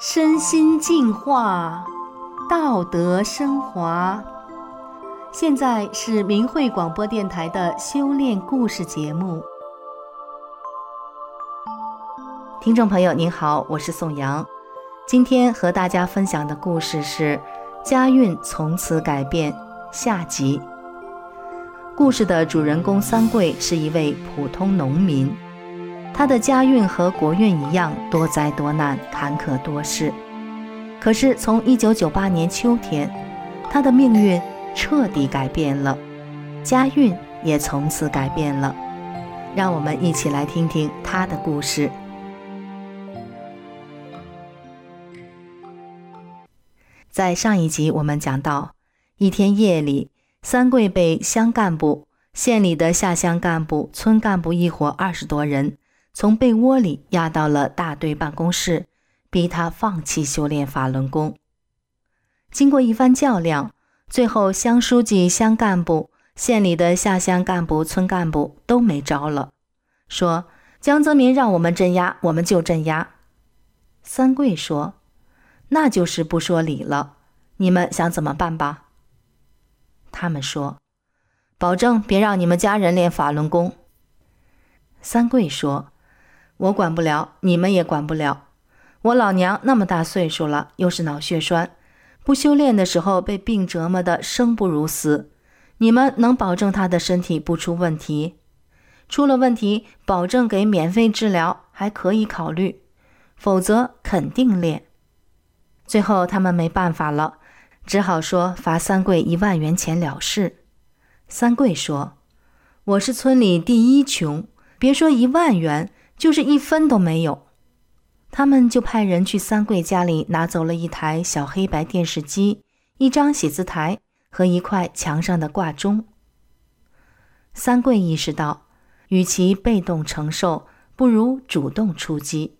身心净化，道德升华。现在是明慧广播电台的修炼故事节目。听众朋友您好，我是宋阳。今天和大家分享的故事是《家运从此改变》下集。故事的主人公三桂是一位普通农民。他的家运和国运一样，多灾多难，坎坷多事。可是从1998年秋天，他的命运彻底改变了，家运也从此改变了。让我们一起来听听他的故事。在上一集我们讲到，一天夜里，三桂被乡干部、县里的下乡干部、村干部一伙二十多人。从被窝里押到了大队办公室，逼他放弃修炼法轮功。经过一番较量，最后乡书记、乡干部、县里的下乡干部、村干部都没招了，说江泽民让我们镇压，我们就镇压。三桂说：“那就是不说理了，你们想怎么办吧？”他们说：“保证别让你们家人练法轮功。”三桂说。我管不了，你们也管不了。我老娘那么大岁数了，又是脑血栓，不修炼的时候被病折磨得生不如死。你们能保证她的身体不出问题？出了问题，保证给免费治疗，还可以考虑；否则肯定练。最后他们没办法了，只好说罚三桂一万元钱了事。三桂说：“我是村里第一穷，别说一万元。”就是一分都没有，他们就派人去三桂家里拿走了一台小黑白电视机、一张写字台和一块墙上的挂钟。三桂意识到，与其被动承受，不如主动出击。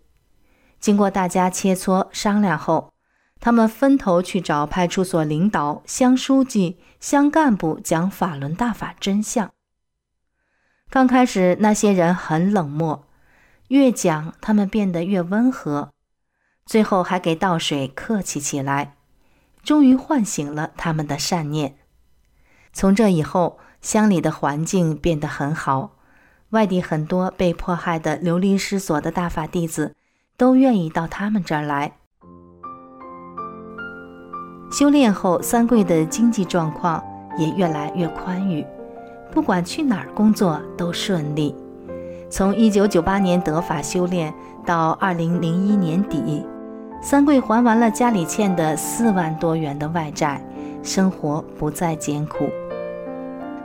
经过大家切磋商量后，他们分头去找派出所领导、乡书记、乡干部讲法轮大法真相。刚开始，那些人很冷漠。越讲，他们变得越温和，最后还给倒水，客气起来，终于唤醒了他们的善念。从这以后，乡里的环境变得很好，外地很多被迫害的流离失所的大法弟子都愿意到他们这儿来。修炼后，三桂的经济状况也越来越宽裕，不管去哪儿工作都顺利。从一九九八年得法修炼到二零零一年底，三桂还完了家里欠的四万多元的外债，生活不再艰苦。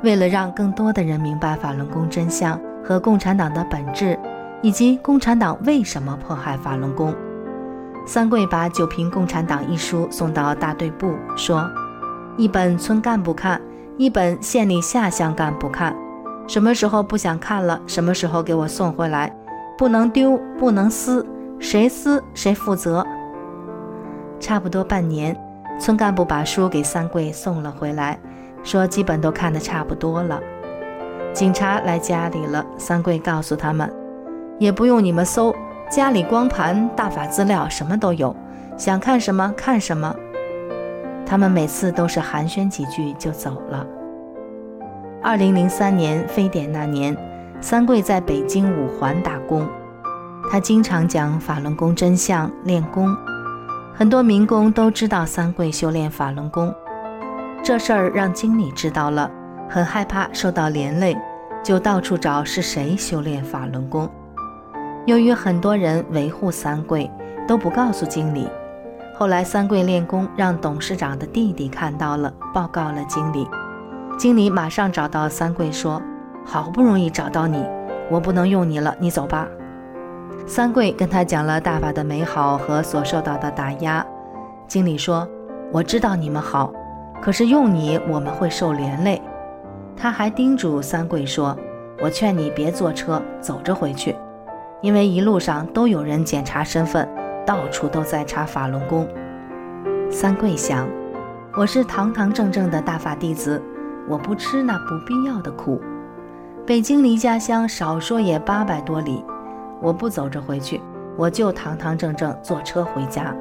为了让更多的人明白法轮功真相和共产党的本质，以及共产党为什么迫害法轮功，三桂把《九瓶共产党》一书送到大队部，说：一本村干部看，一本县里下乡干部看。什么时候不想看了，什么时候给我送回来，不能丢，不能撕，谁撕谁负责。差不多半年，村干部把书给三桂送了回来，说基本都看得差不多了。警察来家里了，三桂告诉他们，也不用你们搜，家里光盘、大法资料什么都有，想看什么看什么。他们每次都是寒暄几句就走了。二零零三年非典那年，三桂在北京五环打工。他经常讲法轮功真相，练功，很多民工都知道三桂修炼法轮功。这事儿让经理知道了，很害怕受到连累，就到处找是谁修炼法轮功。由于很多人维护三桂，都不告诉经理。后来三桂练功，让董事长的弟弟看到了，报告了经理。经理马上找到三桂，说：“好不容易找到你，我不能用你了，你走吧。”三桂跟他讲了大法的美好和所受到的打压。经理说：“我知道你们好，可是用你我们会受连累。”他还叮嘱三桂说：“我劝你别坐车，走着回去，因为一路上都有人检查身份，到处都在查法轮功。”三桂想：“我是堂堂正正的大法弟子。”我不吃那不必要的苦。北京离家乡少说也八百多里，我不走着回去，我就堂堂正正坐车回家。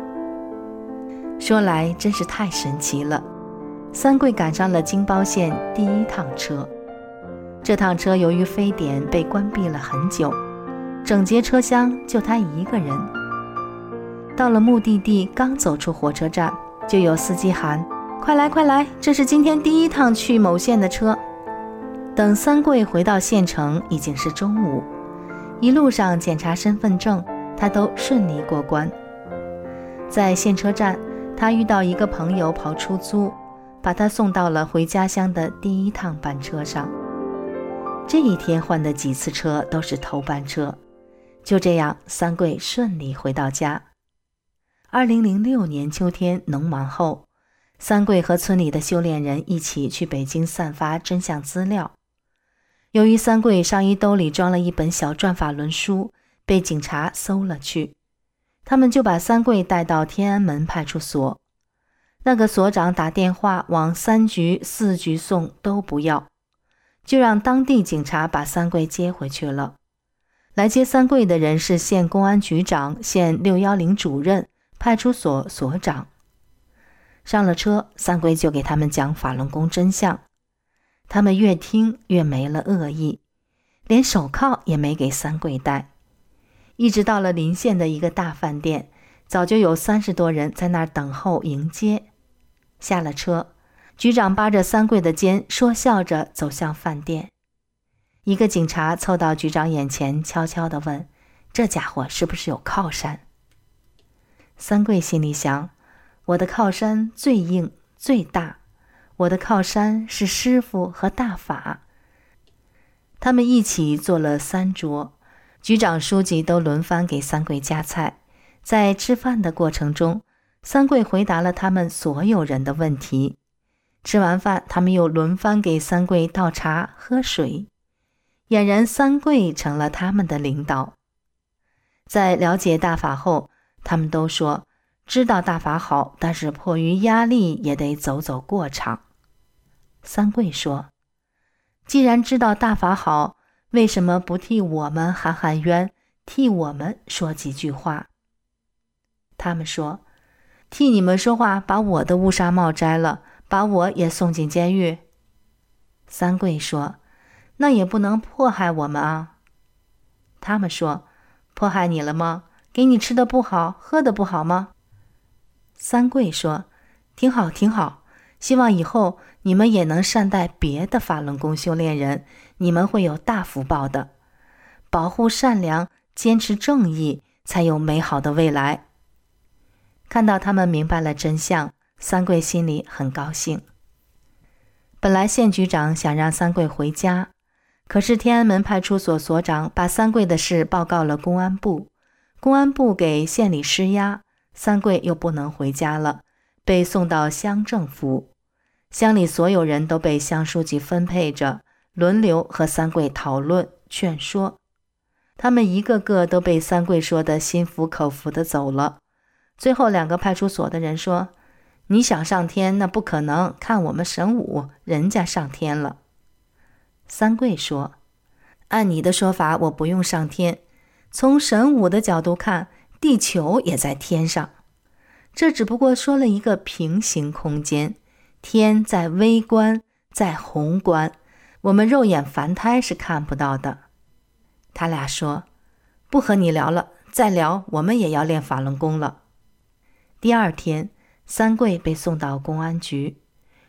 说来真是太神奇了，三桂赶上了京包线第一趟车。这趟车由于非典被关闭了很久，整节车厢就他一个人。到了目的地，刚走出火车站，就有司机喊：“快来，快来！这是今天第一趟去某县的车。”等三桂回到县城，已经是中午。一路上检查身份证，他都顺利过关。在县车站。他遇到一个朋友跑出租，把他送到了回家乡的第一趟班车上。这一天换的几次车都是头班车，就这样，三桂顺利回到家。二零零六年秋天农忙后，三桂和村里的修炼人一起去北京散发真相资料。由于三桂上衣兜里装了一本小转法轮书，被警察搜了去。他们就把三桂带到天安门派出所，那个所长打电话往三局、四局送都不要，就让当地警察把三桂接回去了。来接三桂的人是县公安局长、县六幺零主任、派出所所长。上了车，三桂就给他们讲法轮功真相，他们越听越没了恶意，连手铐也没给三桂戴。一直到了临县的一个大饭店，早就有三十多人在那儿等候迎接。下了车，局长扒着三桂的肩，说笑着走向饭店。一个警察凑到局长眼前，悄悄地问：“这家伙是不是有靠山？”三桂心里想：“我的靠山最硬最大，我的靠山是师傅和大法。”他们一起坐了三桌。局长、书记都轮番给三桂夹菜，在吃饭的过程中，三桂回答了他们所有人的问题。吃完饭，他们又轮番给三桂倒茶、喝水，俨然三桂成了他们的领导。在了解大法后，他们都说知道大法好，但是迫于压力也得走走过场。三桂说：“既然知道大法好。”为什么不替我们喊喊冤，替我们说几句话？他们说：“替你们说话，把我的乌纱帽摘了，把我也送进监狱。”三桂说：“那也不能迫害我们啊。”他们说：“迫害你了吗？给你吃的不好，喝的不好吗？”三桂说：“挺好，挺好。”希望以后你们也能善待别的法轮功修炼人，你们会有大福报的。保护善良，坚持正义，才有美好的未来。看到他们明白了真相，三桂心里很高兴。本来县局长想让三桂回家，可是天安门派出所所长把三桂的事报告了公安部，公安部给县里施压，三桂又不能回家了，被送到乡政府。乡里所有人都被乡书记分配着，轮流和三桂讨论劝说。他们一个个都被三桂说得心服口服的走了。最后两个派出所的人说：“你想上天，那不可能。看我们神武，人家上天了。”三桂说：“按你的说法，我不用上天。从神武的角度看，地球也在天上。这只不过说了一个平行空间。”天在微观，在宏观，我们肉眼凡胎是看不到的。他俩说：“不和你聊了，再聊我们也要练法轮功了。”第二天，三桂被送到公安局，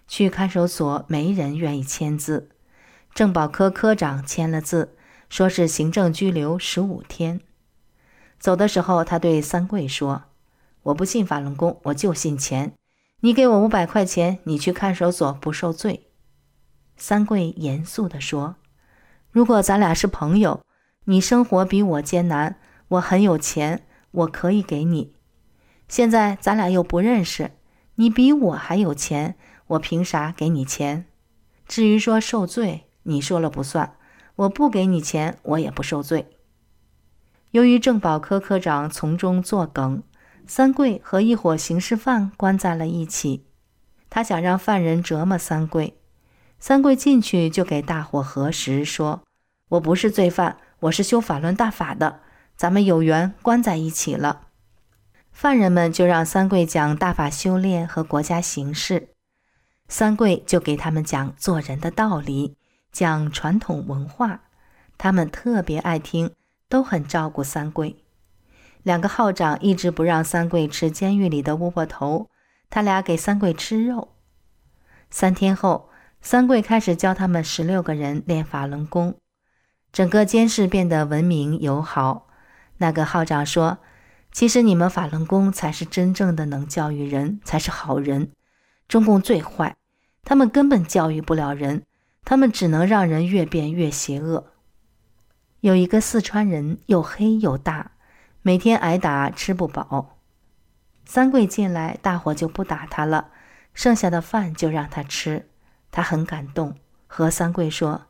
去看守所，没人愿意签字。政保科科长签了字，说是行政拘留十五天。走的时候，他对三桂说：“我不信法轮功，我就信钱。”你给我五百块钱，你去看守所不受罪。三桂严肃地说：“如果咱俩是朋友，你生活比我艰难，我很有钱，我可以给你。现在咱俩又不认识，你比我还有钱，我凭啥给你钱？至于说受罪，你说了不算，我不给你钱，我也不受罪。”由于政保科科长从中作梗。三桂和一伙刑事犯关在了一起，他想让犯人折磨三桂。三桂进去就给大伙核实，说：“我不是罪犯，我是修法轮大法的，咱们有缘关在一起了。”犯人们就让三桂讲大法修炼和国家形势，三桂就给他们讲做人的道理，讲传统文化，他们特别爱听，都很照顾三桂。两个号长一直不让三桂吃监狱里的窝窝头，他俩给三桂吃肉。三天后，三桂开始教他们十六个人练法轮功，整个监室变得文明友好。那个号长说：“其实你们法轮功才是真正的能教育人，才是好人。中共最坏，他们根本教育不了人，他们只能让人越变越邪恶。”有一个四川人，又黑又大。每天挨打，吃不饱。三桂进来，大伙就不打他了，剩下的饭就让他吃。他很感动，和三桂说：“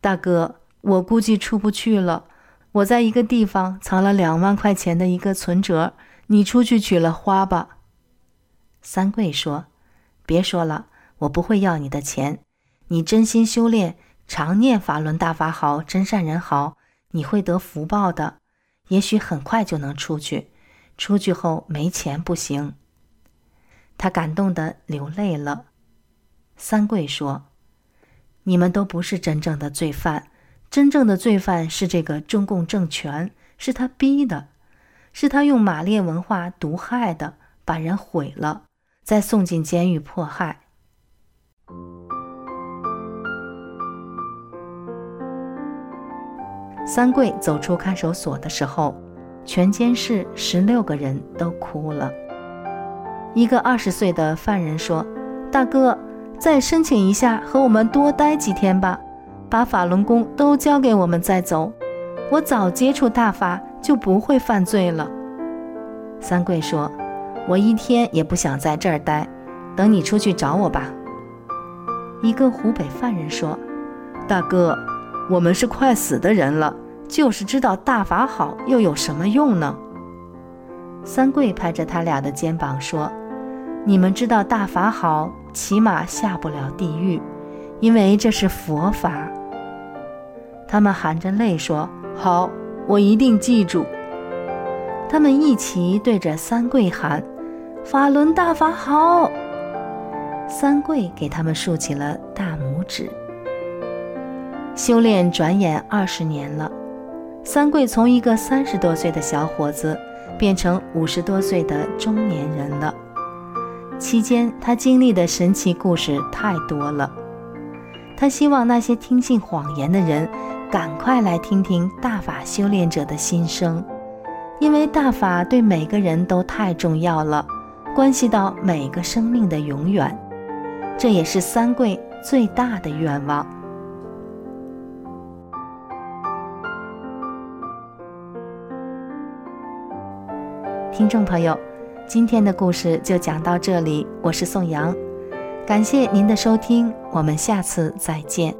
大哥，我估计出不去了。我在一个地方藏了两万块钱的一个存折，你出去取了花吧。”三桂说：“别说了，我不会要你的钱。你真心修炼，常念法轮大法好，真善人好，你会得福报的。”也许很快就能出去，出去后没钱不行。他感动得流泪了。三桂说：“你们都不是真正的罪犯，真正的罪犯是这个中共政权，是他逼的，是他用马列文化毒害的，把人毁了，再送进监狱迫害。”三桂走出看守所的时候，全监室十六个人都哭了。一个二十岁的犯人说：“大哥，再申请一下，和我们多待几天吧，把法轮功都交给我们再走。我早接触大法，就不会犯罪了。”三桂说：“我一天也不想在这儿待，等你出去找我吧。”一个湖北犯人说：“大哥。”我们是快死的人了，就是知道大法好，又有什么用呢？三桂拍着他俩的肩膀说：“你们知道大法好，起码下不了地狱，因为这是佛法。”他们含着泪说：“好，我一定记住。”他们一起对着三桂喊：“法轮大法好！”三桂给他们竖起了大拇指。修炼转眼二十年了，三桂从一个三十多岁的小伙子变成五十多岁的中年人了。期间，他经历的神奇故事太多了。他希望那些听信谎言的人赶快来听听大法修炼者的心声，因为大法对每个人都太重要了，关系到每个生命的永远。这也是三桂最大的愿望。听众朋友，今天的故事就讲到这里，我是宋阳，感谢您的收听，我们下次再见。